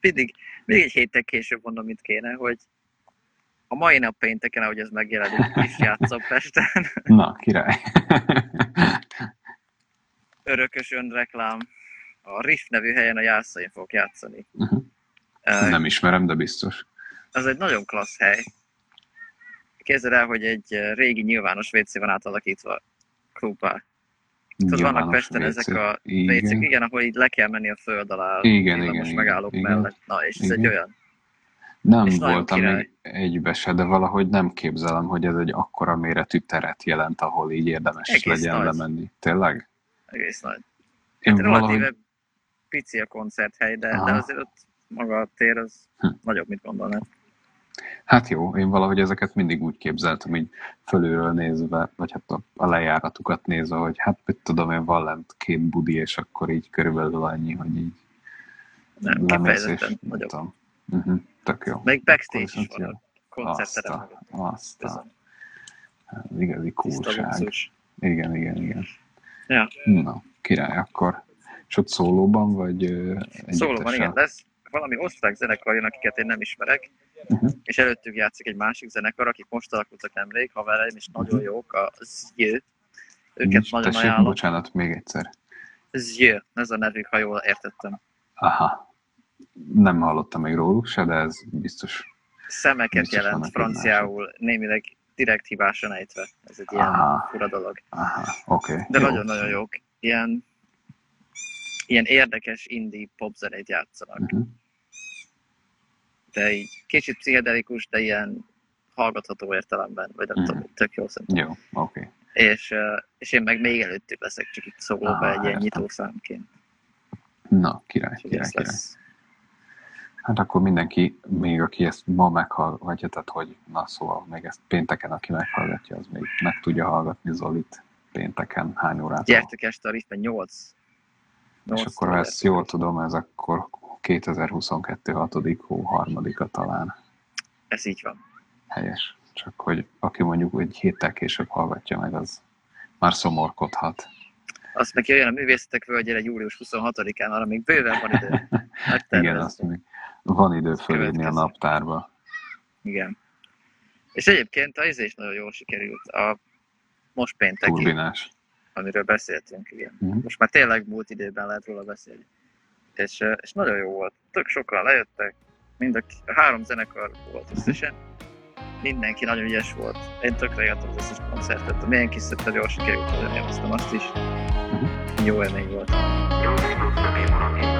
mindig, mindig egy héttel később mondom, mit kéne, hogy a mai nap pénteken, ahogy ez megjelenik, is játszom Pesten. Na, király. Örökös önreklám. A Riff nevű helyen a Jászain fogok játszani. Uh-huh. Nem ismerem, de biztos. Az egy nagyon klassz hely. Képzeld el, hogy egy régi nyilvános WC van átalakítva klubba. Tudod, vannak Pesten ezek a Igen. WC-k, igen, ahol így le kell menni a föld alá, Igen, igen, megállók igen, igen. mellett. Na, és ez Igen. egy olyan. Nem És voltam még egybe se, de valahogy nem képzelem, hogy ez egy akkora méretű teret jelent, ahol így érdemes Egész legyen nagy. lemenni. Tényleg? Egész nagy. Én Hát valahogy, relatíve pici a koncerthely, de, de azért ott maga a tér az Hm. nagyobb, mint gondolnád. Hát jó, én valahogy ezeket mindig úgy képzeltem, így fölülről nézve, vagy hát a, a lejáratukat nézve, hogy hát mit tudom én, van lent két budi, és akkor így körülbelül annyi, hogy így Nem, lemész, és nem tudom. Uh-huh, tök jó. Még backstage is van a koncertterem Azt a, az igazi Tiszta kúrság. Igen, igen, igen. Ja. Na, király, akkor. És ott szólóban, vagy ö, Szólóban együttesen? igen, lesz valami osztrák zenekar jön, akiket én nem ismerek, Uh-huh. és előttük játszik egy másik zenekar, akik most alakultak nemrég, havereim, és nagyon jók, a Zjö. Őket Mhm. Nincs, nagyon tessék, ajánlom. bocsánat, még egyszer. Zjö, ez a nevük, ha jól értettem. Aha. Nem hallottam még róluk se, de ez biztos. Szemeket Biztos jelent franciául, némileg direkt hibásan ejtve. Ez egy ilyen Aha. fura dolog. Aha. Okay. De nagyon-nagyon jók. Ilyen, ilyen érdekes indie popzenét játszanak. Uh-huh. De így kicsit pszichedelikus, de ilyen hallgatható értelemben, vagy nem Mhm. tudom, tök jó szerintem. Jó, oké. Okay. És, és én meg még előttük leszek, csak itt szólóba Aha, egy ilyen értem. nyitószámként. Na, király, Úgyhogy király, király. lesz. Hát akkor mindenki, még aki ezt ma meghallgatja, tehát hogy, na szóval még ezt pénteken, aki meghallgatja, az még meg tudja hallgatni Zolit pénteken, hány órától. Gyertek este a riffben 8. És akkor ha ezt jól tudom, ez akkor 2022. 6. hó 3 talán Ez így van. helyes. Csak hogy aki mondjuk egy héttel később hallgatja meg, az már szomorkodhat. Azt meg jön a művészetek völgyére július 26-án, arra még bőven van idő. Igen, azt még van idő fölírni a naptárba. Igen. És egyébként az is nagyon jól sikerült. A most pénteki, Turbinás. amiről beszéltünk, igen. Mhm. Most már tényleg múlt időben lehet róla beszélni. És, és nagyon jó volt. Tök sokan lejöttek, mind a, három zenekar volt összesen. Mindenki nagyon ügyes volt. Én tökre éltem az összes koncertet. A milyen kis szöttel jól sikerült, élveztem azt is. Mhm. Jó élmény volt. Most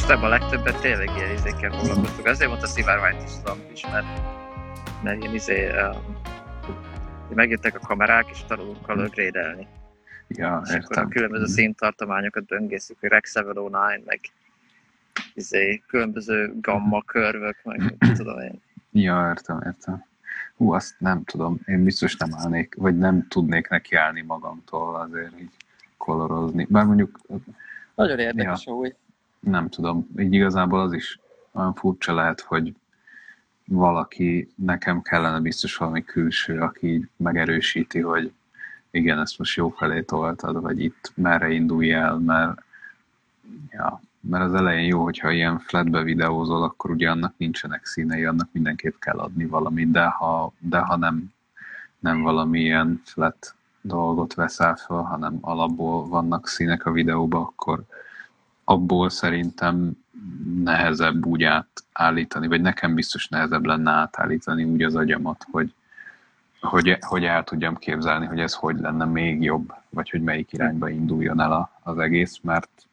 ebben a legtöbbet tényleg ilyen izékkel foglalkoztuk. Azért mondta Szivár White is Trump is, mert, mert ilyen izé, um, megjöttek a kamerák, és tanulunk color grade-elni. Ja, És akkor a értem. különböző színtartományokat böngészünk, hogy Rex 709, meg izé, különböző gamma körvök, meg tudom én. Ja, értem, értem. Hú, azt nem tudom. Én biztos nem állnék, vagy nem tudnék nekiállni magamtól azért így kolorozni. Bár mondjuk Nagyon érdekes, ja. hogy nem tudom, így igazából az is olyan furcsa lehet, hogy valaki, nekem kellene biztos valami külső, aki megerősíti, hogy igen, ezt most jó felé toltad, vagy itt merre indulj el, mert, ja, mert az elején jó, hogyha ilyen flatbe videózol, akkor ugye annak nincsenek színei, annak mindenképp kell adni valamit, de ha, de ha nem, nem valamilyen flat dolgot veszel fel, hanem alapból vannak színek a videóba, akkor abból szerintem nehezebb úgy átállítani, vagy nekem biztos nehezebb lenne átállítani úgy az agyamat, hogy, hogy, hogy el tudjam képzelni, hogy ez hogy lenne még jobb, vagy hogy melyik irányba induljon el a, az egész, mert,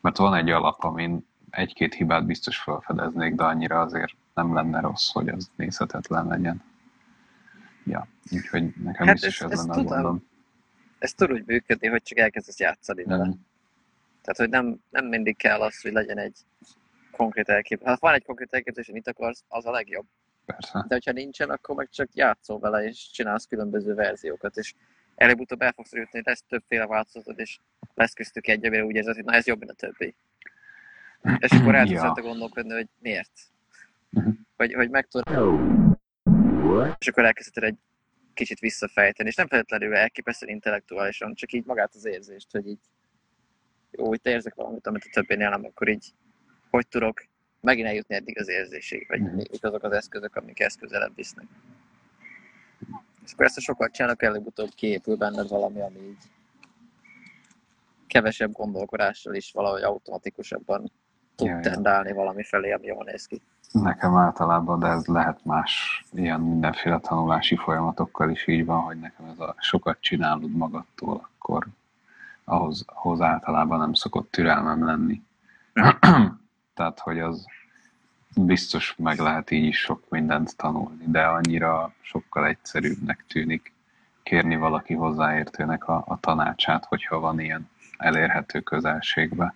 mert van egy alap, amin egy-két hibát biztos felfedeznék, de annyira azért nem lenne rossz, hogy az nézhetetlen legyen. Ja, úgyhogy nekem Hát biztos ez- ez, lenne a tudom. gondom. ez tud úgy működni, hogy csak elkezdesz játszani vele. Mm. Tehát, hogy nem, nem mindig kell az, hogy legyen egy konkrét elképzelés. Ha van egy konkrét elképzelés, hogy mit akarsz, az a legjobb. Persze. De hogyha nincsen, akkor meg csak játszol vele, és csinálsz különböző verziókat, és előbb-utóbb el fogsz jutni, hogy lesz többféle változatod, és lesz köztük egy, amire úgy érzed, hogy na ez jobb, mint a többi. És akkor el tudsz Ja. gondolkodni, hogy miért. Mhm. Hogy, hogy meg tudod, és akkor elkezdheted egy kicsit visszafejteni, és nem feltétlenül elképesztően intellektuálisan, csak így magát az érzést, hogy így jó, itt érzek valamit, amit a többinél nem, akkor így hogy tudok megint eljutni eddig az érzésig, vagy Mhm. mik azok az eszközök, amik ezt közelebb visznek. És akkor ezt a sokat csinálok, előbb-utóbb kiépül benned valami, ami így kevesebb gondolkodással is valahogy automatikusabban tud Ja, ja. tendálni valami felé, ami jól néz ki. Nekem általában, de ez lehet más ilyen mindenféle tanulási folyamatokkal is így van, hogy nekem ez a sokat csinálod magadtól, akkor ahhoz, ahhoz általában nem szokott türelmem lenni. Tehát, hogy az biztos meg lehet így is sok mindent tanulni, de annyira sokkal egyszerűbbnek tűnik kérni valaki hozzáértőnek a, a tanácsát, hogyha van ilyen elérhető közelségbe.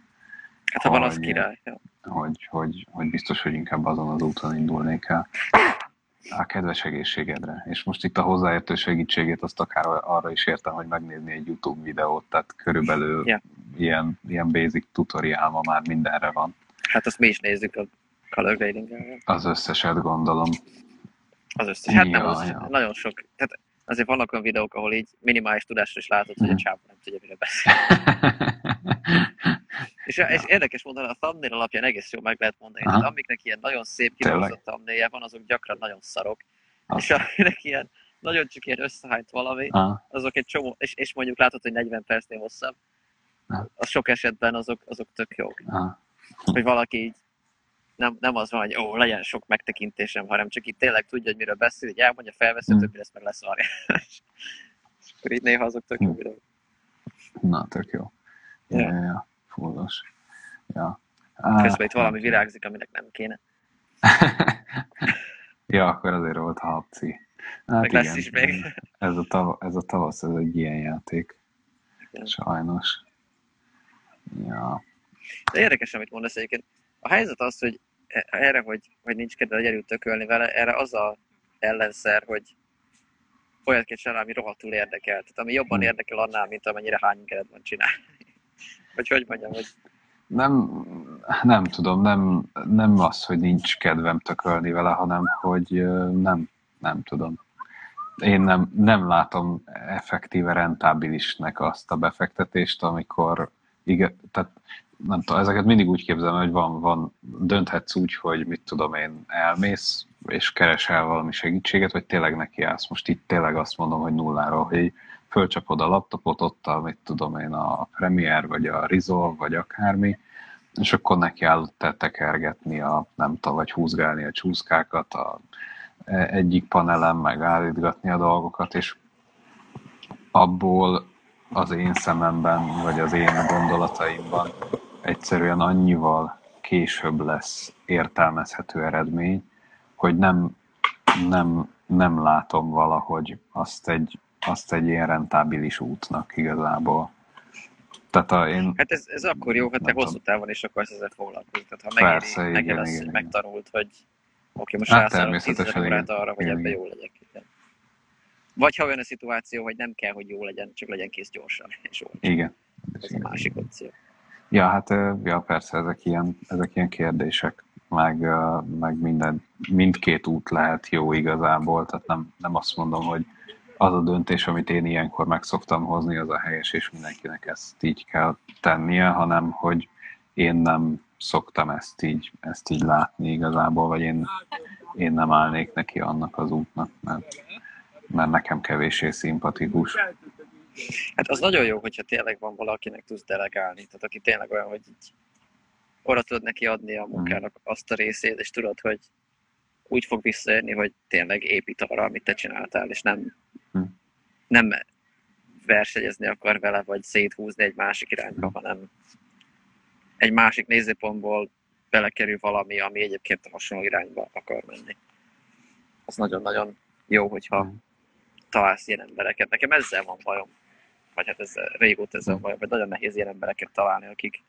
Hát az Hogy- király. Hogy, hogy, hogy biztos, hogy inkább azon az úton indulnék el. A kedves egészségedre. És most itt a hozzáértő segítségét azt akár arra is értem, hogy megnézni egy YouTube videót, tehát körülbelül Ja. ilyen, ilyen basic tutoriál ma már mindenre van. Hát azt mi is nézzük a color grading Az összeset gondolom. Az összes. Hát nem, az ja. nagyon sok. Tehát azért vannak olyan videók, ahol így minimális tudásra is látod, hogy a Mhm. csávó nem tudja, mire beszél. És, és érdekes mondani, a thumbnail alapján egész jól meg lehet mondani, Aha. amiknek ilyen nagyon szép kidolgozott thumbnailje van, azok gyakran nagyon szarok. Ah. És aminek ilyen nagyon csak ilyen összehányt valami, ah, azok egy csomó, és, és mondjuk látod, hogy 40 percnél hosszabb, Ah. az sok esetben azok, azok tök jók. ah. Hogy valaki így nem, nem az van, hogy ó, legyen sok megtekintésem, hanem csak így tényleg tudja, hogy miről beszél, hogy elmondja, felveszi, Hmm. mm. többi lesz meg leszarja. és akkor így néha azok tök jó Hmm. videók. Na, tök jó. Ja, Ja. Ja, ja. Közben itt valami nem virágzik, aminek nem kéne. ja, akkor azért volt a habci. Hát Meg lesz is még. Ez a, tav- ez a tavasz, ez egy ilyen játék. Igen. Sajnos. Ja. De érdekes, amit mondasz egyébként. A helyzet az, hogy e- erre, hogy, hogy nincs kedved gyerünk tökölni vele, erre az a ellenszer, hogy olyat kell csinálni, ami rohadtul érdekel. Tehát ami jobban Hmm. érdekel annál, mint amennyire hány ingered van csinálni. Vagy hogy mondjam, hogy Nem, nem tudom, nem, nem az, hogy nincs kedvem tökölni vele, hanem hogy nem, nem tudom. Én nem, nem látom effektíve rentábilisnek azt a befektetést, amikor igen, tehát nem tudom, ezeket mindig úgy képzelem, hogy van, van, dönthetsz úgy, hogy mit tudom én, elmész, és keresel valami segítséget, vagy tényleg nekiállsz. Most itt tényleg azt mondom, hogy nulláról, hogy fölcsapod a laptopot, ott a, mit tudom én, a Premiere, vagy a Resolve, vagy akármi, és akkor neki állott te tekergetni a, nem tudom, vagy húzgálni a csúszkákat a e- egyik panelen, meg állítgatni a dolgokat, és abból az én szememben, vagy az én gondolataimban egyszerűen annyival később lesz értelmezhető eredmény, hogy nem, nem, nem látom valahogy azt egy, azt egy ilyen rentábilis útnak igazából. Tehát a, én, Hát ez, ez akkor jó, ha te hosszú távon is akarsz ezzel foglalkozni. Tehát ha megéri, Persze, igen, neked az, igen, hogy igen. megtanult, hogy oké, most Hát természetesen, 10 órát igen. arra, hogy Igen, ebbe igen. jó legyek. Igen. Vagy ha olyan a szituáció, hogy nem kell, hogy jó legyen, csak legyen kész gyorsan. És olcsó. igen. Ez a másik opció. Ja, hát ja, persze, ezek ilyen, ezek ilyen kérdések, meg, meg minden, mindkét út lehet jó igazából, tehát nem, nem azt mondom, hogy az a döntés, amit én ilyenkor meg szoktam hozni, az a helyes, és mindenkinek ezt így kell tennie, hanem hogy én nem szoktam ezt így, ezt így látni igazából, vagy én, én nem állnék neki annak az útnak, mert, mert nekem kevéssé szimpatikus. Hát az nagyon jó, hogyha tényleg van valakinek tudsz delegálni. Tehát aki tényleg olyan, hogy így oda tudod neki adni a munkának azt a részét, és tudod, hogy úgy fog visszaérni, hogy tényleg épít arra, amit te csináltál, és nem, Hm. nem versenyezni akar vele, vagy széthúzni egy másik irányba, Hm. hanem egy másik nézőpontból belekerül valami, ami egyébként a hasonló irányba akar menni. Az nagyon-nagyon jó, hogyha Hm. találsz ilyen embereket. Nekem ezzel van bajom. Vagy hát ezzel, régóta ezzel van bajom, hogy nagyon nehéz ilyen embereket találni, akik,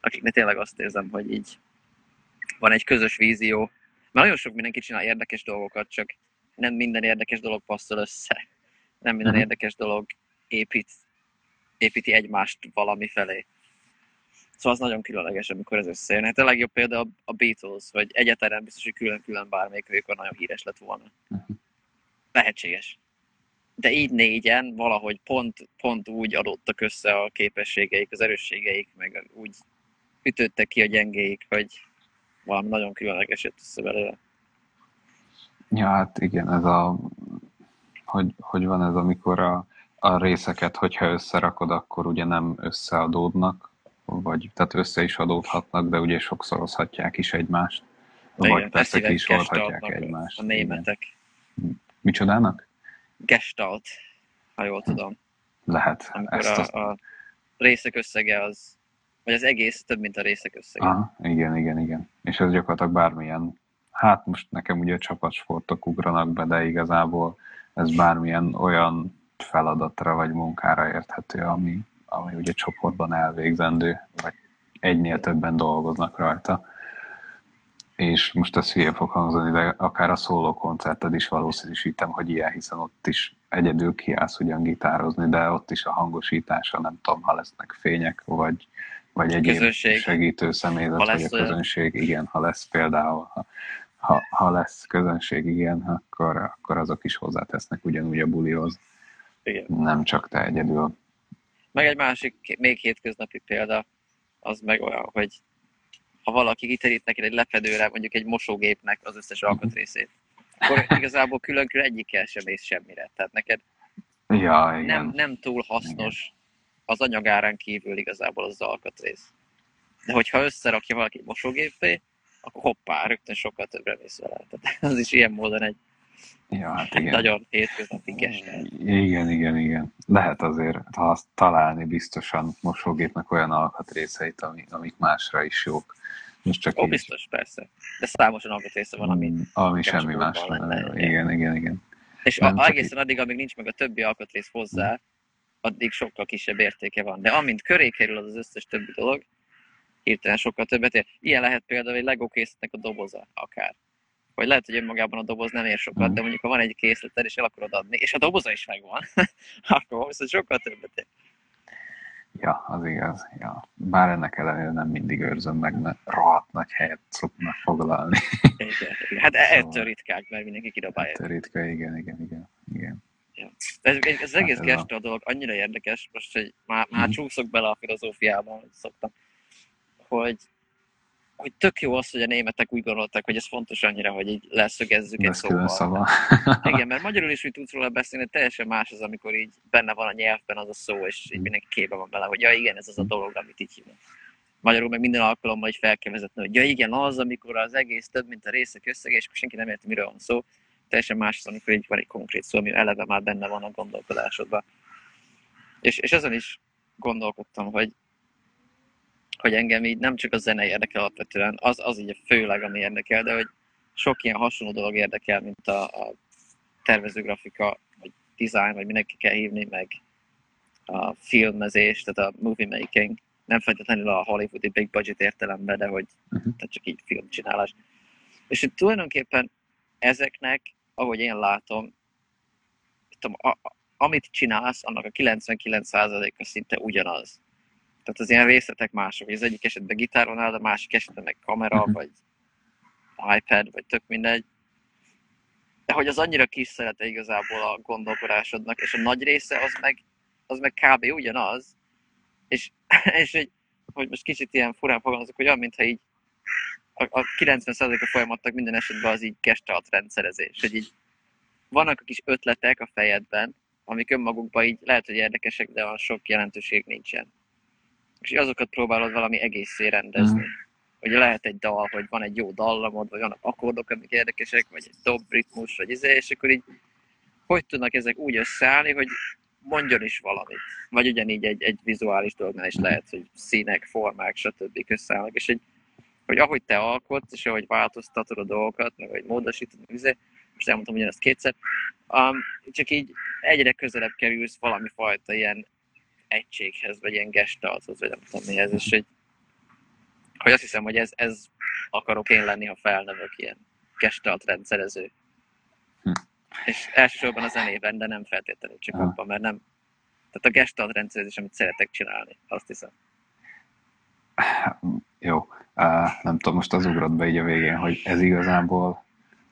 akiknek tényleg azt érzem, hogy így van egy közös vízió. Nagyon sok mindenki csinál érdekes dolgokat, csak nem minden érdekes dolog passzol össze. Nem minden Mhm. érdekes dolog épít, építi egymást valami felé. Szóval az nagyon különleges, amikor ez összejön. Hát a legjobb példa a- Beatles, vagy egyáltalán biztos, hogy külön-külön bármelyik ők nagyon híres lett volna. Mhm. Lehetséges. De így négyen valahogy pont, pont úgy adottak össze a képességeik, az erősségeik, meg úgy ütődtek ki a gyengéik, hogy valami nagyon különleges jött össze belőle. Ja, hát igen, ez a, hogy, hogy van ez, amikor a, a részeket, hogyha összerakod, akkor ugye nem összeadódnak, vagy tehát össze is adódhatnak, de ugye sokszorozhatják is egymást. Vagy Igen, persze ki is oldhatják egymást. A németek. Igen. Micsodának? Gestalt, ha jól tudom. Lehet. Amikor Ezt a, a részek összege az, vagy az egész több, mint a részek összege. Aha, igen, igen, igen. És ez gyakorlatilag bármilyen, hát most nekem ugye csapatsportok ugranak be, de igazából ez bármilyen olyan feladatra vagy munkára érthető, ami, ami ugye csoportban elvégzendő, vagy egynél többen dolgoznak rajta. És most ez hülye fog hangzani, de akár a szóló koncerted is valószínűsítem, hogy ilyen, hiszen ott is egyedül kiállsz ugyan gitározni, de ott is a hangosítása, nem tudom, ha lesznek fények, vagy, vagy egyéb Közönség. segítő személyzet, Ha vagy a lesz olyan. közönség, igen, ha lesz például, ha, ha, ha lesz közönség, igen, akkor, akkor azok is hozzátesznek ugyanúgy a bulihoz, Igen. nem csak te egyedül. Meg egy másik, még hétköznapi példa, az meg olyan, hogy ha valaki kiterít neked egy lepedőre, mondjuk egy mosógépnek az összes alkatrészét, akkor igazából külön-külön egyikkel sem ész semmire. Tehát neked Ja, igen. nem, nem túl hasznos az anyagárán kívül igazából az alkatrész. De hogyha összerakja valaki mosógépé, akkor hoppá, rögtön sokkal többre mész vele. Tehát az is ilyen módon egy Ja, hát igen. nagyon hétköznapi gestál. Igen, igen, igen. Lehet azért ha azt találni biztosan mosógépnek olyan alkatrészeit, ami, amik másra is jók. Most csak Ó, így, biztos, persze. De számos olyan alkatrésze van, ami... mm, ami semmi spórban más lenne, lenne. igen. Igen, igen. És Nem, a, egészen addig, amíg nincs meg a többi alkatrész hozzá, addig sokkal kisebb értéke van. De amint köré kerül az, az összes többi dolog, hirtelen sokkal többet ér. Ilyen lehet például egy Lego készletnek a doboza akár. Vagy lehet, hogy önmagában a doboz nem ér sokat, de mondjuk ha van egy készleted, és el akarod adni, és a doboza is megvan, akkor viszont sokkal többet ér. Ja, az igaz. Ja. Bár ennek ellenére nem mindig őrzöm meg, mert rohadt nagy helyet szoknak foglalni. Igen. Hát ettől Szóval- ritkák, mert mindenki kidobálja. Hát ritka, igen, igen, igen. igen. Ez, az egész Hát ez a- dolog annyira érdekes, most, hogy már, már Mhm. csúszok bele a filozófiába, hogy szoktam, hogy, hogy tök jó az, hogy a németek úgy gondolták, hogy ez fontos annyira, hogy így leszögezzük egy szóval. szava. Igen, mert magyarul is úgy tudsz róla beszélni, teljesen más az, amikor így benne van a nyelvben az a szó, és így mindenki képbe van vele, hogy ja igen, ez az a dolog, amit így hívnak. Magyarul meg minden alkalommal így fel kell vezetni, hogy ja igen, az, amikor az egész több, mint a részek összege, és senki nem érti, miről van szó. Teljesen más az, amikor így van egy konkrét szó, ami eleve már benne van a gondolkodásodban. És, és ezen is gondolkodtam, hogy, hogy engem így nem csak a zene érdekel alapvetően, az, az így főleg, ami érdekel, de hogy sok ilyen hasonló dolog érdekel, mint a, a tervezőgrafika, vagy design, vagy mindenki kell hívni, meg a filmezés, tehát a movie making, nem feltétlenül a hollywoodi big budget értelemben, de hogy Mhm. tehát csak így filmcsinálás. És hogy tulajdonképpen ezeknek, ahogy én látom, tudom, a, amit csinálsz, annak a 99%-a szinte ugyanaz. Tehát az ilyen részletek mások, az egyik esetben gitáron áll, a másik esetben meg kamera, Mhm. vagy iPad, vagy tök mindegy. De hogy az annyira kis szerete igazából a gondolkodásodnak, és a nagy része az meg, az meg kb. ugyanaz, és, és hogy, hogy most kicsit ilyen furán fogalmazok, hogy olyan, mintha így a, a 90%-a folyamatnak minden esetben az így gestalt rendszerezés, hogy így vannak a kis ötletek a fejedben, amik önmagukban így lehet, hogy érdekesek, de olyan sok jelentőség nincsen. És azokat próbálod valami egészé rendezni. Mhm. Ugye lehet egy dal, hogy van egy jó dallamod, vagy vannak akkordok, amik érdekesek, vagy egy dob ritmus, vagy izé, és akkor így hogy tudnak ezek úgy összeállni, hogy mondjon is valamit. Vagy ugyanígy egy, egy vizuális dolognál is lehet, hogy színek, formák, stb. összeállnak, és hogy, hogy ahogy te alkotsz, és ahogy változtatod a dolgokat, meg ahogy módosítod, meg izé, most elmondtam ugyanezt kétszer, um, csak így egyre közelebb kerülsz valami fajta ilyen egységhez, vagy ilyen gestalthoz, vagy nem tudom mihez, és hogy, hogy azt hiszem, hogy ez, ez akarok én lenni, ha felnövök ilyen gestalt rendszerező. Hm. És elsősorban a zenében, de nem feltétlenül csak Aha. abban, mert nem, Tehát a gestalt rendszerezés, amit szeretek csinálni, azt hiszem. Jó, nem tudom, most az ugrott be így a végén, hogy ez igazából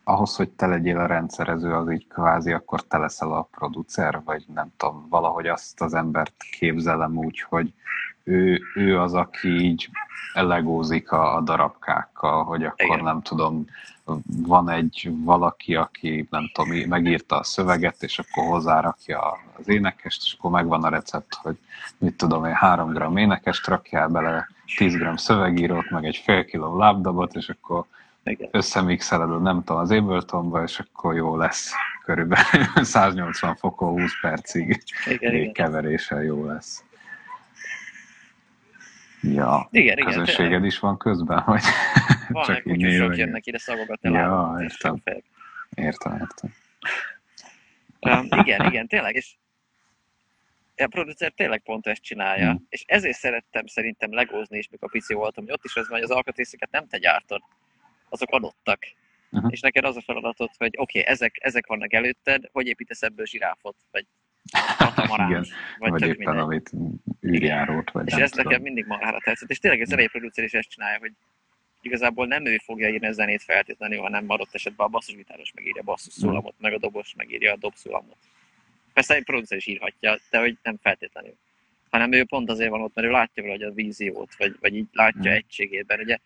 ahhoz, hogy te legyél a rendszerező, az így kvázi akkor te leszel a producer, vagy nem tudom, valahogy azt az embert képzelem úgy, hogy ő, ő az, aki így legózik a, a darabkákkal, hogy akkor Igen. nem tudom, van egy valaki, aki nem tudom, megírta a szöveget, és akkor hozzárakja az énekest, és akkor megvan a recept, hogy mit tudom én, három gram énekest rakjál bele, 10 gram szövegírót, meg egy fél kiló lábdabot, és akkor igen. összemixeled, nem tudom, az Abletonba, és akkor jó lesz körülbelül 180 fokon 20 percig igen, igen. keveréssel jó lesz. Ja, igen, igen, közönséged tényleg. is van közben, vagy van, csak így sok jönnek ide szagogat el. Ja, értem. Értem, értem. Um, igen, igen, tényleg, és a producer tényleg pont ezt csinálja, hmm. és ezért szerettem szerintem legózni is, mikor pici voltam, hogy ott is az van, hogy az alkatrészeket nem te gyártod, azok adottak. Uh-huh. És neked az a feladatod, hogy oké, okay, ezek, ezek vannak előtted, hogy építesz ebből zsiráfot, vagy katamaránt, vagy, vagy éppen mindegy. amit űrjárót, vagy És ez tudom. nekem mindig magára tetszett. És tényleg a zenei producer is ezt csinálja, hogy igazából nem ő fogja írni a zenét feltétlenül, hanem adott esetben a basszusgitáros megírja a basszusszólamot, meg a dobos megírja a dobszólamot. Persze egy producer is írhatja, de hogy nem feltétlenül. Hanem ő pont azért van ott, mert ő látja valahogy a víziót, vagy, vagy így látja mm. egységében. Ugye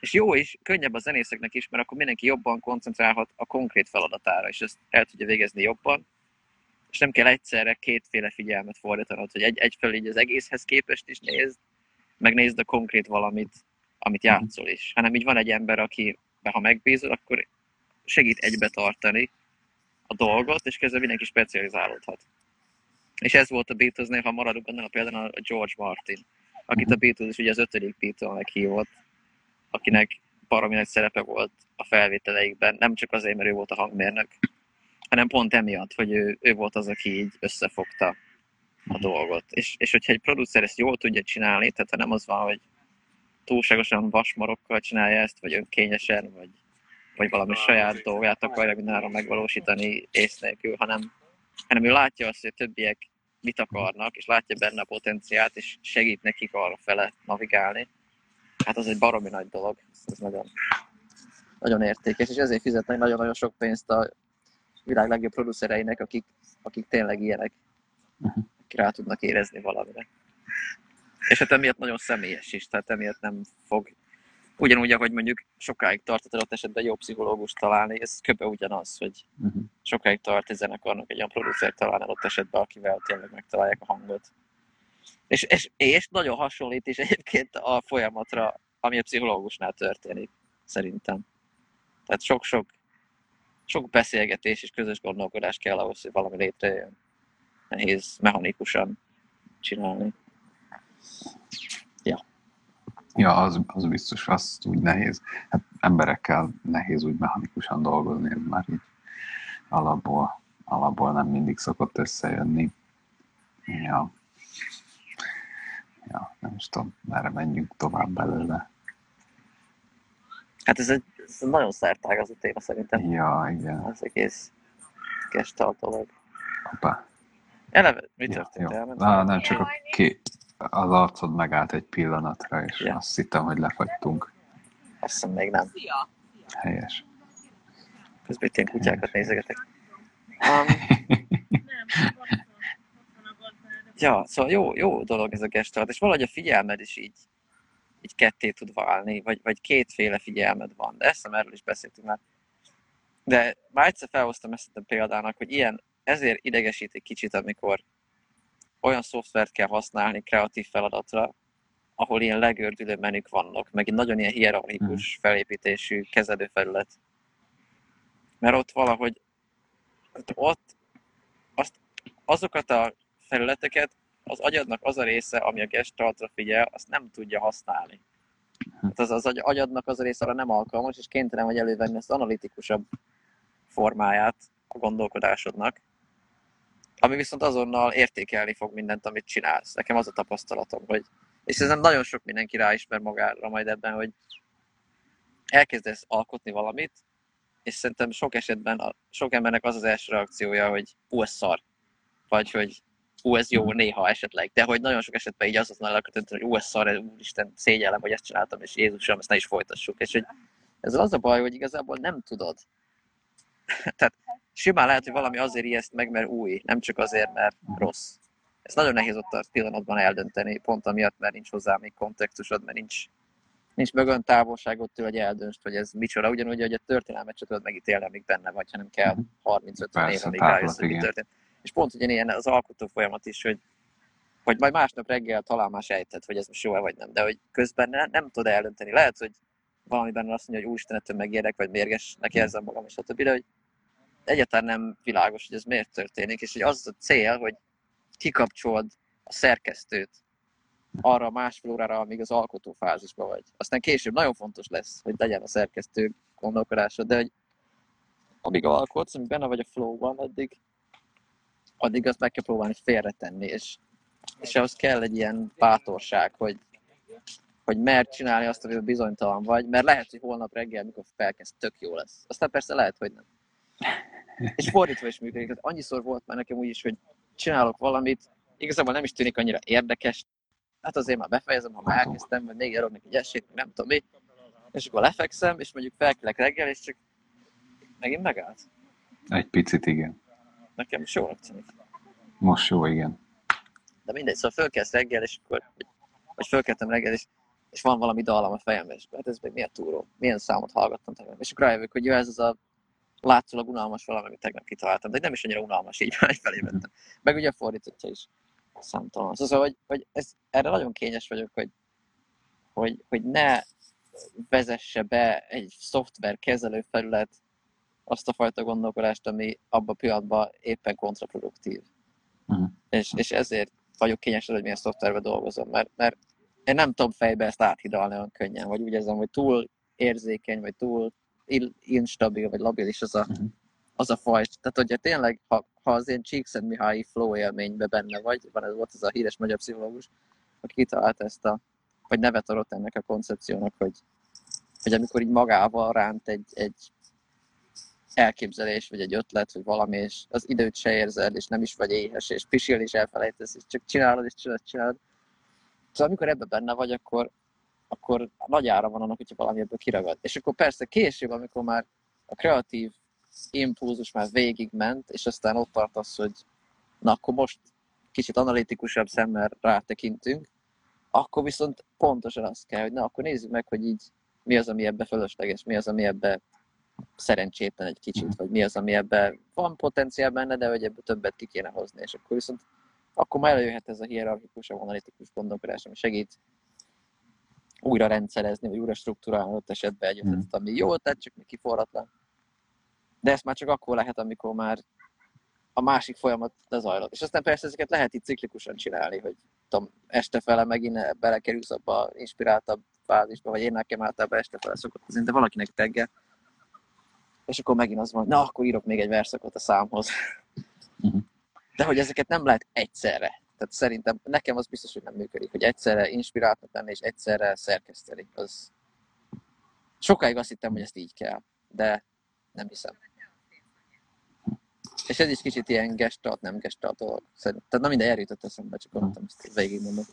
és jó is, könnyebb a zenészeknek is, mert akkor mindenki jobban koncentrálhat a konkrét feladatára, és ezt el tudja végezni jobban, és nem kell egyszerre kétféle figyelmet fordítanod, hogy egy, egyfelől így az egészhez képest is nézd, megnézd a konkrét valamit, amit játszol is, hanem így van egy ember, aki, ha megbízol, akkor segít egybe tartani a dolgot, és közben mindenki specializálódhat. És ez volt a Beatlesnél, ha maradunk annál a például a George Martin, akit a mhm. Beatles is ugye az ötödik Beatle-nek hívott, akinek baromi nagy szerepe volt a felvételeikben, nem csak azért, mert ő volt a hangmérnök, hanem pont emiatt, hogy ő, ő volt az, aki így összefogta a dolgot. És, és hogyha egy producer ezt jól tudja csinálni, tehát ha nem az van, hogy túlságosan vasmarokkal csinálja ezt, vagy önkényesen, vagy, vagy valami saját dolgát akarja mindenáron megvalósítani ész nélkül, hanem, hanem ő látja azt, hogy a többiek mit akarnak, és látja benne a potenciált, és segít nekik arra fele navigálni, hát az egy baromi nagy dolog, ez nagyon, nagyon értékes, és ezért fizetnek nagyon-nagyon sok pénzt a világ legjobb producereinek, akik, akik tényleg ilyenek, uh-huh. akik rá tudnak érezni valamire. És hát emiatt nagyon személyes is, tehát emiatt nem fog ugyanúgy, ahogy mondjuk sokáig tartott adott esetben jó pszichológus találni, ez köpe ugyanaz, hogy uh-huh. sokáig tart egy zenekarnak egy olyan producer találni adott esetben, akivel tényleg megtalálják a hangot. És, és, és nagyon hasonlít is egyébként a folyamatra, ami a pszichológusnál történik, szerintem. Tehát sok-sok sok beszélgetés és közös gondolkodás kell ahhoz, hogy valami létrejön. Nehéz mechanikusan csinálni. Ja. Az, az biztos, az úgy nehéz. Hát emberekkel nehéz úgy mechanikusan dolgozni, ez már így alapból, alapból nem mindig szokott összejönni. Ja ja, nem is tudom, merre menjünk tovább belőle. Hát ez egy, ez egy nagyon szertágazó téma szerintem. Ja, igen. Az egész gestalt dolog. Hoppá. Eleve, mi történt? Ja, Na, nem csak a ki, az arcod megállt egy pillanatra, és ja. azt hittem, hogy lefagytunk. Azt hiszem még nem. Helyes. Közben itt ilyen kutyákat nézegetek. Um, Ja, szóval jó, jó dolog ez a gestalt, és valahogy a figyelmed is így, így ketté tud válni, vagy, vagy kétféle figyelmed van, de ezt erről is beszéltünk már. De már egyszer felhoztam ezt a példának, hogy ilyen, ezért idegesít egy kicsit, amikor olyan szoftvert kell használni kreatív feladatra, ahol ilyen legördülő menük vannak, meg egy nagyon ilyen hierarchikus hmm. felépítésű kezelőfelület. Mert ott valahogy ott azt, azokat a felületeket az agyadnak az a része, ami a gestaltra figyel, azt nem tudja használni. Hát az, az agyadnak az a része arra nem alkalmas, és kénytelen vagy elővenni ezt analitikusabb formáját a gondolkodásodnak, ami viszont azonnal értékelni fog mindent, amit csinálsz. Nekem az a tapasztalatom, hogy és ez nem nagyon sok mindenki ráismer magára majd ebben, hogy elkezdesz alkotni valamit, és szerintem sok esetben a, sok embernek az az első reakciója, hogy ú, ez szar. Vagy hogy ú, ez jó néha esetleg, de hogy nagyon sok esetben így az az elkötött, hogy ú, ez szar, úristen, szégyellem, hogy ezt csináltam, és Jézusom, ezt ne is folytassuk. És hogy ezzel az a baj, hogy igazából nem tudod. Tehát simán lehet, hogy valami azért ijeszt meg, mert új, nem csak azért, mert rossz. Ez nagyon nehéz ott a pillanatban eldönteni, pont amiatt, mert nincs hozzá még kontextusod, mert nincs, nincs mögön távolságot tőle, hogy eldöntsd, hogy ez micsoda. Ugyanúgy, hogy a történelmet csak tudod megítélni, amíg benne vagy, hanem kell Mhm. 35 év, amíg rájössz, hogy mi történt. És pont ugyanilyen az alkotó folyamat is, hogy hogy majd másnap reggel talán már sejted, hogy ez most jó vagy nem, de hogy közben ne, nem tudod eldönteni. Lehet, hogy valami benne azt mondja, hogy úristen, ettől megérek, vagy mérgesnek érzem magam, és a többi, de hogy egyáltalán nem világos, hogy ez miért történik, és hogy az a cél, hogy kikapcsolod a szerkesztőt arra másfél órára, amíg az alkotó fázisban vagy. Aztán később nagyon fontos lesz, hogy legyen a szerkesztő gondolkodása, de hogy amíg alkotsz, amíg benne vagy a flow-ban, addig, addig azt meg kell próbálni félretenni, és, és ahhoz kell egy ilyen bátorság, hogy, hogy mert csinálni azt, amiben bizonytalan vagy, mert lehet, hogy holnap reggel, mikor felkezd, tök jó lesz. Aztán persze lehet, hogy nem. És fordítva is működik. Tehát annyiszor volt már nekem úgy is, hogy csinálok valamit, igazából nem is tűnik annyira érdekes, hát azért már befejezem, ha már elkezdtem, vagy még neki egy esélyt, nem tudom mi, és akkor lefekszem, és mondjuk felkelek reggel, és csak megint megállt. Egy picit igen. Nekem is jól tűnik. Most jó, igen. De mindegy, szóval fölkelsz reggel, és akkor, vagy fölkeltem reggel, és, és van valami dallam a fejemben, és hát ez még milyen túró, milyen számot hallgattam tegnap. És akkor rájövök, hogy jó, ez az a látszólag unalmas valami, amit tegnap kitaláltam, de nem is annyira unalmas, így már felé vettem. Meg ugye a fordítottja is számtalan. Szóval, hogy, hogy ez, erre nagyon kényes vagyok, hogy, hogy, hogy ne vezesse be egy szoftver kezelő felület azt a fajta gondolkodást, ami abban a pillanatban éppen kontraproduktív. Mhm. És, és ezért vagyok kényes, hogy milyen szoftverben dolgozom, mert, mert én nem tudom fejbe ezt áthidalni olyan könnyen, vagy úgy érzem, hogy túl érzékeny, vagy túl instabil, vagy labilis az a, Mhm. az a fajt. Tehát, hogyha tényleg, ha, ha az én Csíkszent Mihályi flow élményben benne vagy, van ez volt az a híres magyar pszichológus, aki kitalálta ezt a, vagy nevet adott ennek a koncepciónak, hogy, hogy amikor így magával ránt egy, egy elképzelés, vagy egy ötlet, vagy valami, és az időt se érzed, és nem is vagy éhes, és pisil is elfelejtesz, és csak csinálod, és csinálod, csinálod. Szóval amikor ebben benne vagy, akkor, akkor nagy ára van annak, hogyha valami ebből kiragad. És akkor persze később, amikor már a kreatív impulzus már végigment, és aztán ott tartasz, hogy na akkor most kicsit analitikusabb szemmel rátekintünk, akkor viszont pontosan azt kell, hogy na akkor nézzük meg, hogy így mi az, ami ebbe fölösleges, mi az, ami ebbe szerencsétlen egy kicsit, vagy mi az, ami ebbe van potenciál benne, de hogy ebből többet ki kéne hozni, és akkor viszont akkor már előjöhet ez a hierarchikus, analitikus gondolkodás, ami segít újra rendszerezni, vagy újra struktúrálni ott esetben egy ötletet, ami jó, tehát csak még kiforratlan. De ezt már csak akkor lehet, amikor már a másik folyamat lezajlott. És aztán persze ezeket lehet itt ciklikusan csinálni, hogy tudom, este fele megint belekerülsz abba a inspiráltabb fázisba, vagy én nekem általában este fele szokott az de valakinek reggel. És akkor megint az van, na akkor írok még egy verszakot a számhoz. Mhm. De hogy ezeket nem lehet egyszerre. Tehát szerintem nekem az biztos, hogy nem működik, hogy egyszerre inspiráltnak lenni, és egyszerre szerkeszteni. Az... Sokáig azt hittem, hogy ezt így kell, de nem hiszem. És ez is kicsit ilyen gestalt, nem gestalt dolog. Tehát na minden eljutott eszembe, csak gondoltam, ezt végigmondom.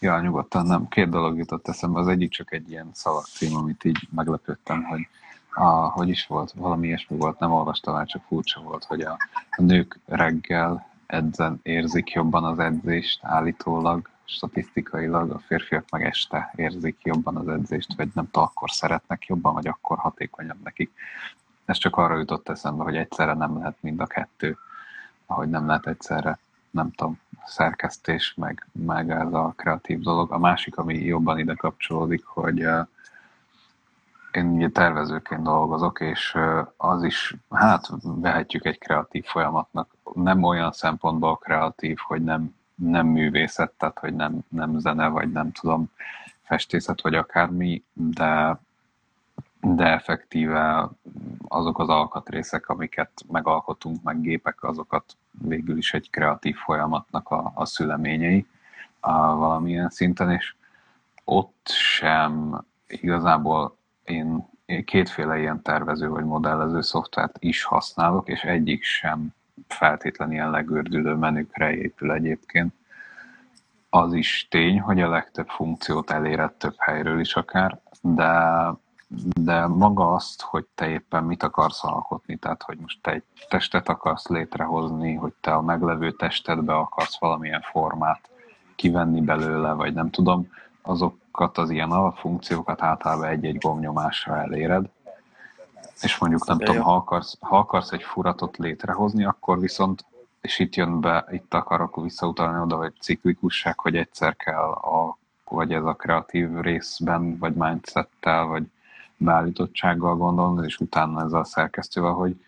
Ja, nyugodtan nem. Két dolog jutott eszembe. Az egyik csak egy ilyen szalagcím, amit így meglepődtem, hogy a, hogy is volt, valami ilyesmi volt, nem olvastam el, csak furcsa volt, hogy a, a nők reggel edzen, érzik jobban az edzést állítólag, statisztikailag, a férfiak meg este érzik jobban az edzést, vagy nem tudom, akkor szeretnek jobban, vagy akkor hatékonyabb nekik. Ez csak arra jutott eszembe, hogy egyszerre nem lehet mind a kettő, ahogy nem lehet egyszerre, nem tudom, szerkesztés, meg, meg ez a kreatív dolog. A másik, ami jobban ide kapcsolódik, hogy uh, én ugye tervezőként dolgozok, és az is, hát vehetjük egy kreatív folyamatnak. Nem olyan szempontból kreatív, hogy nem, nem művészet, tehát hogy nem, nem zene, vagy nem tudom, festészet, vagy akármi, de de effektíve azok az alkatrészek, amiket megalkotunk, meg gépek, azokat végül is egy kreatív folyamatnak a, a szüleményei a valamilyen szinten, és ott sem igazából én, kétféle ilyen tervező vagy modellező szoftvert is használok, és egyik sem feltétlenül ilyen legördülő menükre épül egyébként. Az is tény, hogy a legtöbb funkciót eléred több helyről is akár, de, de maga azt, hogy te éppen mit akarsz alkotni, tehát hogy most te egy testet akarsz létrehozni, hogy te a meglevő testedbe akarsz valamilyen formát kivenni belőle, vagy nem tudom, azokat az ilyen alapfunkciókat általában egy-egy gomnyomásra eléred, és mondjuk nem tudom, ha akarsz, ha akarsz egy furatot létrehozni, akkor viszont, és itt jön be, itt akarok visszautalni oda, hogy ciklikusság, hogy egyszer kell a, vagy ez a kreatív részben, vagy mindsettel, vagy beállítottsággal gondolni, és utána ezzel a szerkesztővel, hogy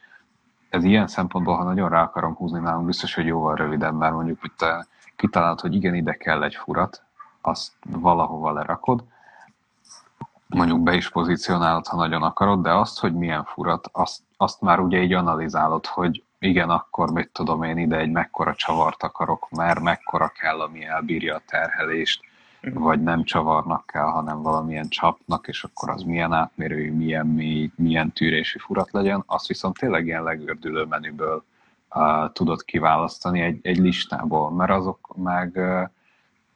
ez ilyen szempontból, ha nagyon rá akarom húzni nálunk, biztos, hogy jóval rövidebb, mert mondjuk, hogy te kitalálod, hogy igen, ide kell egy furat, azt valahova lerakod, mondjuk be is pozícionálod, ha nagyon akarod, de azt, hogy milyen furat, azt, azt már ugye így analizálod, hogy igen, akkor mit tudom én ide egy mekkora csavart akarok, mert mekkora kell, ami elbírja a terhelést, uh-huh. vagy nem csavarnak kell, hanem valamilyen csapnak, és akkor az milyen átmérőjű, milyen mély, milyen tűrési furat legyen, azt viszont tényleg ilyen legördülő menüből uh, tudod kiválasztani egy, egy listából, mert azok meg uh,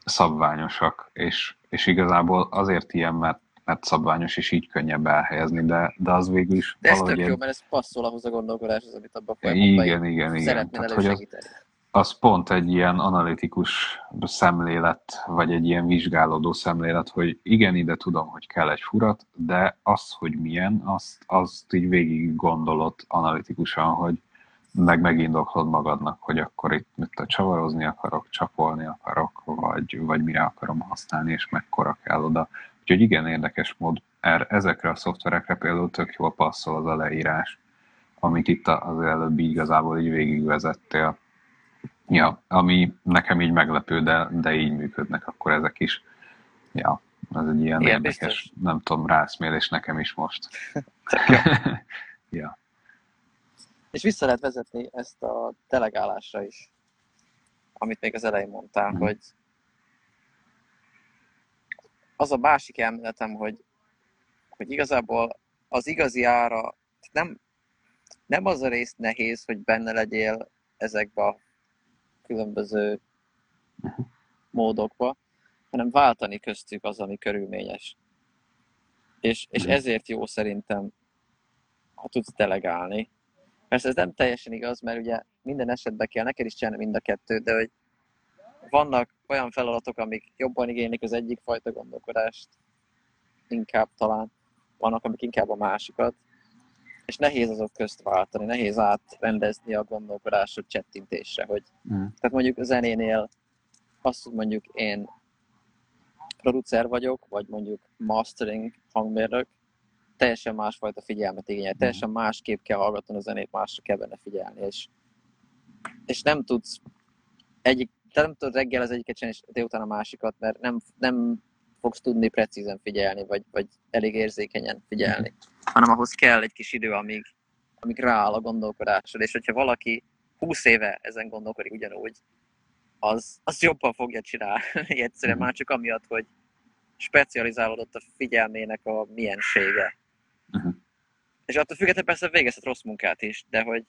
szabványosak, és, és igazából azért ilyen, mert mert szabványos, és így könnyebb elhelyezni, de, de az végül is De ez tök jó, mert ez passzol ahhoz a gondolkodáshoz, amit abban a Igen, igen, igen. Tehát, hogy az, az pont egy ilyen analitikus szemlélet, vagy egy ilyen vizsgálódó szemlélet, hogy igen, ide tudom, hogy kell egy furat, de az, hogy milyen, azt, azt így végig gondolod analitikusan, hogy meg megindoklod magadnak, hogy akkor itt mit a csavarozni akarok, csapolni akarok, vagy, vagy mire akarom használni, és mekkora kell oda. Úgyhogy igen, érdekes mód, er, ezekre a szoftverekre például tök jól passzol az a leírás, amit itt az előbb igazából így végigvezettél. Ja, ami nekem így meglepő, de, de így működnek akkor ezek is. Ja, ez egy ilyen Igen, érdekes, biztos. nem tudom, rászmélés nekem is most. ja. És vissza lehet vezetni ezt a delegálásra is, amit még az elején mondtál, mm. hogy az a másik elméletem, hogy, hogy igazából az igazi ára nem, nem az a rész nehéz, hogy benne legyél ezekbe a különböző módokba, hanem váltani köztük az, ami körülményes. És, és ezért jó szerintem, ha tudsz delegálni. Persze ez nem teljesen igaz, mert ugye minden esetben kell neked is csinálni mind a kettőt, de hogy vannak olyan feladatok, amik jobban igénylik az egyik fajta gondolkodást, inkább talán, vannak, amik inkább a másikat, és nehéz azok közt váltani, nehéz átrendezni a gondolkodásot csettintésre, hogy mm. tehát mondjuk a zenénél azt, hogy mondjuk én producer vagyok, vagy mondjuk mastering hangmérnök, teljesen másfajta figyelmet igényel, mm. teljesen másképp kell hallgatni a zenét, másra kell benne figyelni, és, és nem tudsz egyik te nem tudod reggel az egyiket csinálni, és délután a másikat, mert nem, nem fogsz tudni precízen figyelni, vagy, vagy elég érzékenyen figyelni. Hanem ahhoz kell egy kis idő, amíg, amíg rááll a gondolkodásod, és hogyha valaki 20 éve ezen gondolkodik ugyanúgy, az, az jobban fogja csinálni egyszerűen már csak amiatt, hogy specializálódott a figyelmének a miensége. És attól függetlenül persze végezhet rossz munkát is, de hogy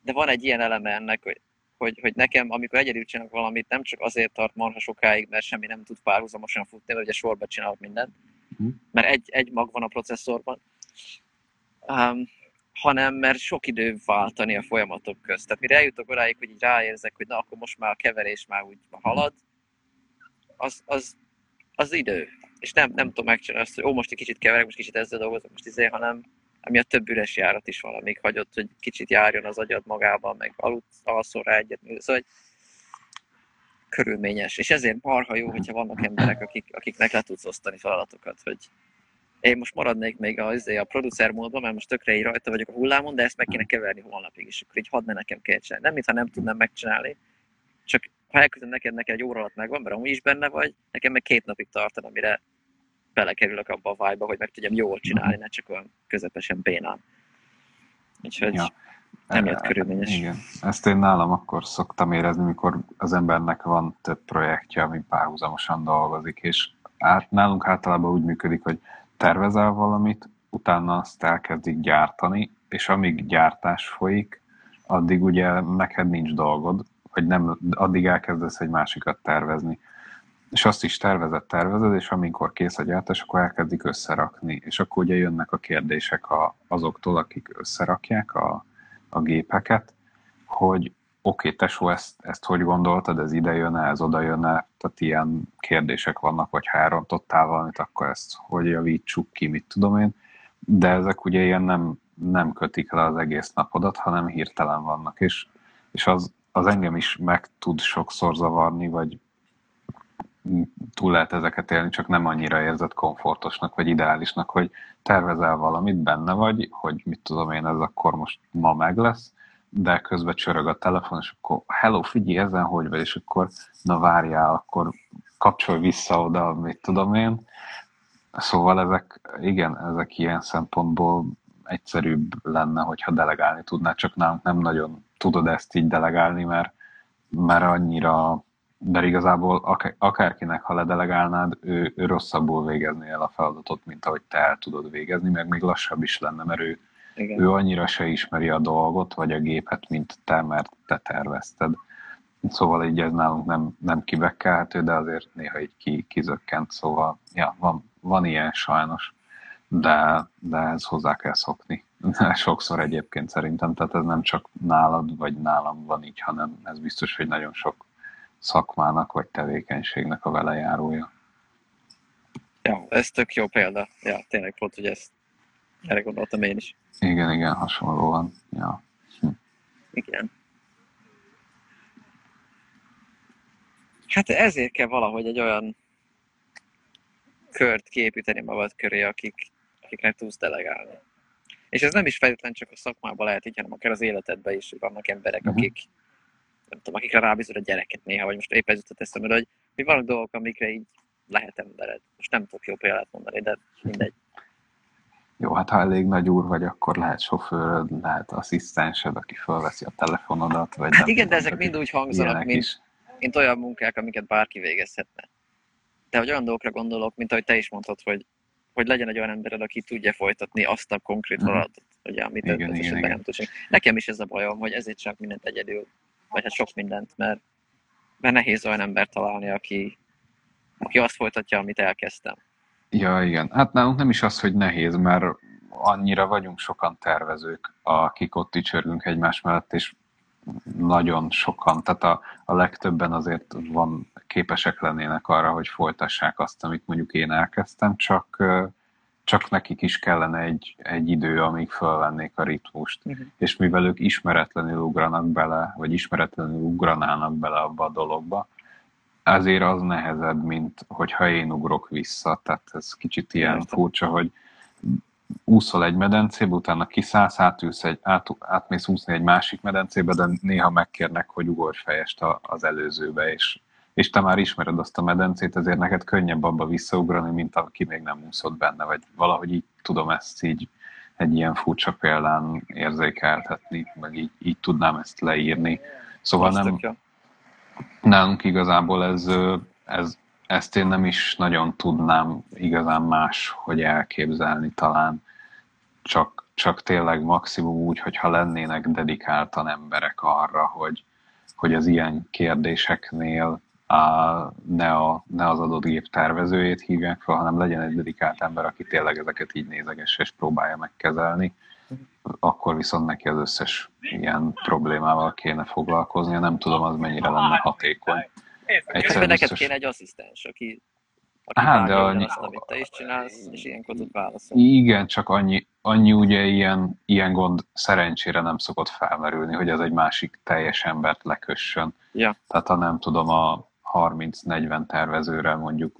de van egy ilyen eleme ennek, hogy hogy, hogy nekem, amikor egyedül csinálok valamit, nem csak azért tart marha sokáig, mert semmi nem tud párhuzamosan futni, mert ugye sorba csinálok mindent, uh-huh. mert egy, egy mag van a processzorban, um, hanem mert sok idő váltani a folyamatok közt. Tehát mire eljutok odáig, hogy így ráérzek, hogy na, akkor most már a keverés már úgy halad, az, az, az idő. És nem, nem tudom megcsinálni azt, hogy ó, most egy kicsit keverek, most kicsit ezzel dolgozok, most izé, hanem a több üres járat is van, amíg hagyott, hogy kicsit járjon az agyad magában, meg aludt, alszol rá egyet. Szóval körülményes. És ezért marha jó, hogyha vannak emberek, akik, akiknek le tudsz osztani feladatokat, hogy én most maradnék még a, a producer módban, mert most tökre így rajta vagyok a hullámon, de ezt meg kéne keverni holnapig is, akkor így hadd ne nekem csinálni. Nem, mintha nem tudnám megcsinálni, csak ha elküldöm neked, neked egy óra alatt megvan, mert amúgy is benne vagy, nekem meg két napig tartana, mire belekerülök abba a vibe hogy meg tudjam jól csinálni, ne csak olyan közepesen bénán. Úgyhogy ja. emiatt e, körülményes. Igen. Ezt én nálam akkor szoktam érezni, mikor az embernek van több projektje, ami párhuzamosan dolgozik, és át, nálunk általában úgy működik, hogy tervezel valamit, utána azt elkezdik gyártani, és amíg gyártás folyik, addig ugye neked nincs dolgod, vagy nem, addig elkezdesz egy másikat tervezni. És azt is tervezed, tervezed, és amikor kész a gyártás, akkor elkezdik összerakni. És akkor ugye jönnek a kérdések a, azoktól, akik összerakják a, a gépeket, hogy oké, okay, tesó, ezt, ezt hogy gondoltad, ez ide jön ez oda jön tehát ilyen kérdések vannak, vagy ha elrontottál valamit, akkor ezt hogy javítsuk ki, mit tudom én, de ezek ugye ilyen nem, nem kötik le az egész napodat, hanem hirtelen vannak, és, és az, az engem is meg tud sokszor zavarni, vagy túl lehet ezeket élni, csak nem annyira érzed komfortosnak, vagy ideálisnak, hogy tervezel valamit, benne vagy, hogy mit tudom én, ez akkor most ma meg lesz, de közben csörög a telefon, és akkor hello, figyelj, ezen hogy vagy, és akkor na várjál, akkor kapcsolj vissza oda, mit tudom én. Szóval ezek, igen, ezek ilyen szempontból egyszerűbb lenne, hogyha delegálni tudná, csak nálunk nem nagyon tudod ezt így delegálni, mert, mert annyira, de igazából akárkinek, ha ledelegálnád, ő, ő rosszabbul végezni el a feladatot, mint ahogy te el tudod végezni, meg még lassabb is lenne, mert ő, igen. Ő annyira se ismeri a dolgot, vagy a gépet, mint te, mert te tervezted. Szóval így ez nálunk nem, nem kibekkelhető, de azért néha így ki, kizökkent, szóval ja, van, van ilyen sajnos, de, de ez hozzá kell szokni. Sokszor egyébként szerintem, tehát ez nem csak nálad vagy nálam van így, hanem ez biztos, hogy nagyon sok szakmának vagy tevékenységnek a velejárója. Ja, ez tök jó példa. Ja, tényleg pont, hogy ezt erre gondoltam én is. Igen, igen, hasonlóan. Ja. Hm. Igen. Hát ezért kell valahogy egy olyan kört képíteni magad köré, akik, akiknek tudsz delegálni. És ez nem is feltétlen csak a szakmában lehet így, hanem akár az életedben is vannak emberek, uh-huh. akik nem tudom, akikre rábízod a gyereket néha, vagy most épp ez jutott eszembe, hogy mi vannak dolgok, amikre így lehet embered. Most nem tudok jó példát mondani, de mindegy. Jó, hát ha elég nagy úr vagy, akkor lehet sofőröd, lehet asszisztensed, aki felveszi a telefonodat. Vagy hát igen, de ezek mind úgy hangzanak, mint, is. mint olyan munkák, amiket bárki végezhetne. De hogy olyan dolgokra gondolok, mint ahogy te is mondtad, hogy, hogy legyen egy olyan embered, aki tudja folytatni azt a konkrét mhm. feladatot, uh-huh. ugye, amit igen, igen, igen. nem tudsz. Nekem is ez a bajom, hogy ezért csak mindent egyedül, vagy hát sok mindent, mert, mert nehéz olyan embert találni, aki, aki azt folytatja, amit elkezdtem. Ja, igen. Hát nálunk nem is az, hogy nehéz, mert annyira vagyunk sokan tervezők, akik ott dicsörgünk egymás mellett, és nagyon sokan, tehát a, a legtöbben azért van képesek lennének arra, hogy folytassák azt, amit mondjuk én elkezdtem, csak, csak nekik is kellene egy, egy idő, amíg fölvennék a ritmust. Uh-huh. És mivel ők ismeretlenül ugranak bele, vagy ismeretlenül ugranának bele abba a dologba, ezért az nehezebb, mint hogyha én ugrok vissza. Tehát ez kicsit ilyen Értem. furcsa, hogy úszol egy medencébe, utána kiszállsz, átülsz egy, át, átmész úszni egy másik medencébe, de néha megkérnek, hogy ugorj fejest az előzőbe, és, és te már ismered azt a medencét, ezért neked könnyebb abba visszaugrani, mint aki még nem úszott benne, vagy valahogy így tudom ezt így egy ilyen furcsa példán érzékeltetni, meg így, így tudnám ezt leírni. Szóval nem, nálunk igazából ez, ez, ezt én nem is nagyon tudnám igazán más, hogy elképzelni talán. Csak, csak tényleg maximum úgy, hogyha lennének dedikáltan emberek arra, hogy, hogy az ilyen kérdéseknél a, ne, a, ne az adott gép tervezőjét hívják fel, hanem legyen egy dedikált ember, aki tényleg ezeket így nézegesse és próbálja megkezelni akkor viszont neki az összes ilyen problémával kéne foglalkoznia. Nem tudom, az mennyire lenne hatékony. Egyszerűen neked kéne egy asszisztens, aki hát, de annyi, azt, amit te is csinálsz, és ilyenkor tud válaszolni. Igen, csak annyi, annyi ugye ilyen, ilyen gond szerencsére nem szokott felmerülni, hogy ez egy másik teljes embert lekössön. Ja. Tehát ha nem tudom, a 30-40 tervezőre mondjuk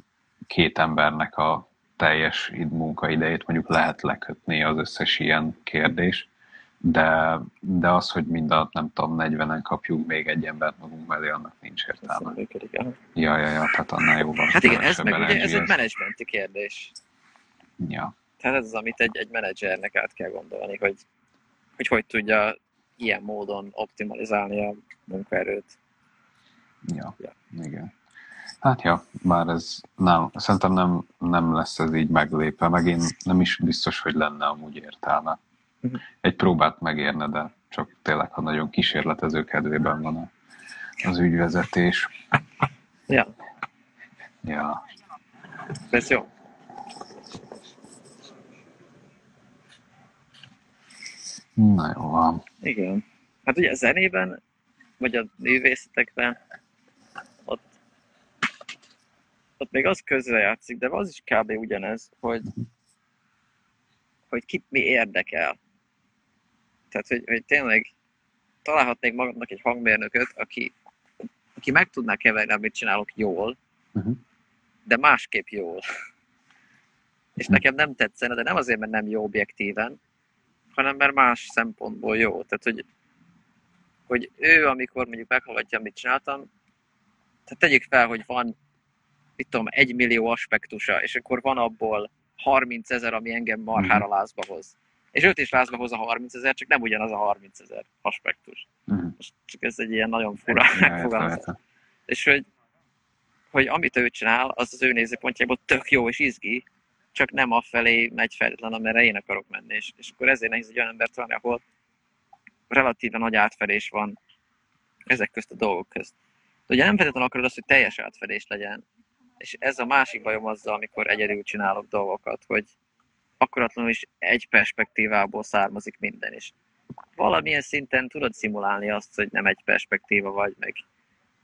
két embernek a teljes munkaidejét mondjuk lehet lekötni az összes ilyen kérdés, de, de az, hogy mind a, nem tudom, 40-en kapjuk még egy embert magunk mellé, annak nincs értelme. Ja, ja, ja, tehát annál jóval. Hát igen, ez meg ugye, ez egy menedzsmenti kérdés. Ja. Tehát ez az, amit egy, egy menedzsernek át kell gondolni, hogy, hogy hogy tudja ilyen módon optimalizálni a munkaerőt. Ja, ja. igen. Hát ja, bár ez nem, szerintem nem, nem lesz ez így meglépve, meg én nem is biztos, hogy lenne amúgy értelme. Egy próbát megérne, de csak tényleg, ha nagyon kísérletező kedvében van az ügyvezetés. Ja, Ja, ez jó. na jó van. Igen. Hát ugye a zenében, vagy a művészetekben, ott még az közrejátszik, de az is kb. ugyanez, hogy, hogy kit mi érdekel. Tehát, hogy, hogy tényleg találhatnék magamnak egy hangmérnököt, aki, aki meg tudná keverni, amit csinálok jól, Uh-huh. de másképp jól. És nekem nem tetszene, de nem azért, mert nem jó objektíven, hanem mert más szempontból jó. Tehát, hogy, hogy ő, amikor mondjuk meghallgatja, amit csináltam, tehát tegyük fel, hogy van, mit tudom, egy millió aspektusa, és akkor van abból 30 ezer, ami engem marhára lázba hoz. És őt is lázba hoz a 30 ezer, csak nem ugyanaz a 30 ezer aspektus. Uh-huh. Csak ez egy ilyen nagyon fura megfogalmazás. És hogy, hogy amit ő csinál, az az ő nézőpontjából tök jó és izgi, csak nem afelé megy feltétlen, amerre én akarok menni. És, és akkor ezért nehéz egy olyan embert találni, ahol relatíven nagy átfedés van ezek közt a dolgok közt. De ugye nem feltétlenül akarod azt, hogy teljes átfedés legyen. És ez a másik bajom azzal, amikor egyedül csinálok dolgokat, hogy akkuratlanul is egy perspektívából származik minden, és valamilyen szinten tudod szimulálni azt, hogy nem egy perspektíva vagy, meg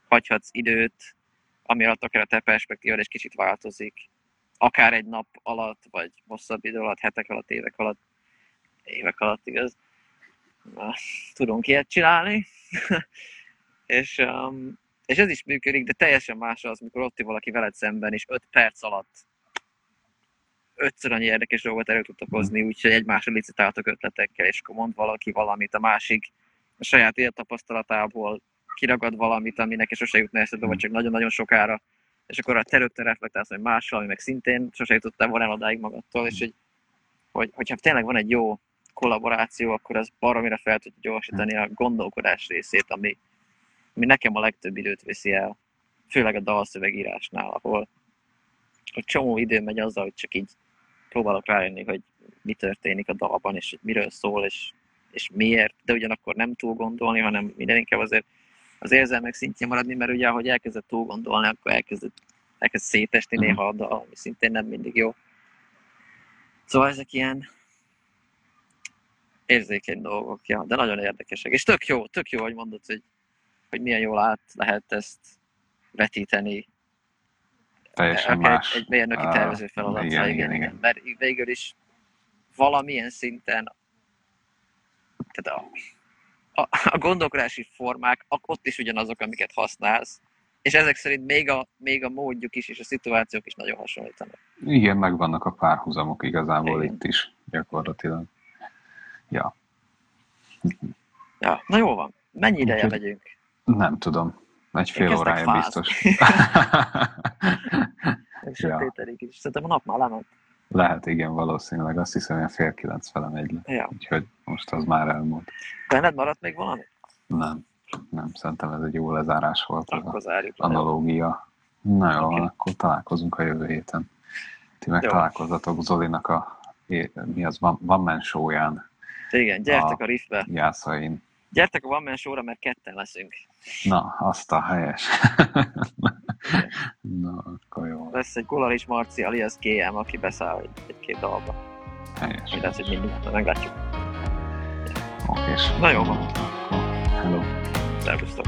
hagyhatsz időt, ami alatt akár a te perspektívad egy kicsit változik, akár egy nap alatt, vagy hosszabb idő alatt, hetek alatt, évek alatt, évek alatt, igaz? Na, tudunk ilyet csinálni. és, um, és ez is működik, de teljesen más az, mikor ott valaki veled szemben, és 5 perc alatt ötször annyi érdekes dolgot elő tudtak hozni, úgyhogy egymásra licitáltak ötletekkel, és akkor mond valaki valamit, a másik a saját élettapasztalatából kiragad valamit, ami neki sose jutna eszedbe, vagy csak nagyon-nagyon sokára, és akkor a te rögtön reflektálsz, hogy mással, ami meg szintén sose jutottál volna el odáig magadtól, és hogy, hogy, hogyha tényleg van egy jó kollaboráció, akkor az baromira fel tudja gyorsítani a gondolkodás részét, ami, ami nekem a legtöbb időt viszi el, főleg a dalszövegírásnál, ahol hogy csomó idő megy azzal, hogy csak így próbálok rájönni, hogy mi történik a dalban, és hogy miről szól, és, és miért, de ugyanakkor nem túl gondolni, hanem minden inkább azért az érzelmek szintjén maradni, mert ugye ahogy elkezdett túl gondolni, akkor elkezdett, elkezd szétesni Mhm. néha a dal, ami szintén nem mindig jó. Szóval ezek ilyen érzékeny dolgok, ja, de nagyon érdekesek. És tök jó, tök jó, hogy mondod, hogy, hogy milyen jól át lehet ezt vetíteni Teljesen akár más. egy mérnöki Ah, tervező feladat. igen, igen, igen, igen, igen. Mert végül is valamilyen szinten tehát a, a, a gondolkodási formák ott is ugyanazok, amiket használsz, és ezek szerint még a, még a módjuk is, és a szituációk is nagyon hasonlítanak. Igen, megvannak a párhuzamok igazából Igen. itt is, gyakorlatilag. Ja, Ja, na jó van. Mennyi ideje Úgyhogy- megyünk? Nem tudom. Egy fél kezdek órája fázni. biztos. És Ja. Péterig is. Szerintem a nap már lement. Lehet, igen, valószínűleg. Azt hiszem, hogy fél kilenc fele megy le. Ja. Úgyhogy most az már elmúlt. Benned maradt még valami? Nem, nem, szerintem ez egy jó lezárás volt az Akkor a zárjuk. analógia. Na jó, Oké. van, akkor találkozunk a jövő héten. Ti meg Jó. találkozzatok Zolinak a mi az, Van, Van show-ján, Igen, gyertek A- a riffbe. Jászain. Gyertek a One Man Show-ra, mert ketten leszünk. Na, azt a helyes. Na, akkor jó. Lesz egy Golaris Marci alias GM, aki beszáll egy, egy-két dalba. Helyes. Mi lesz, hogy mindig, meglátjuk. Okés. Na jó hello. Szervusztok!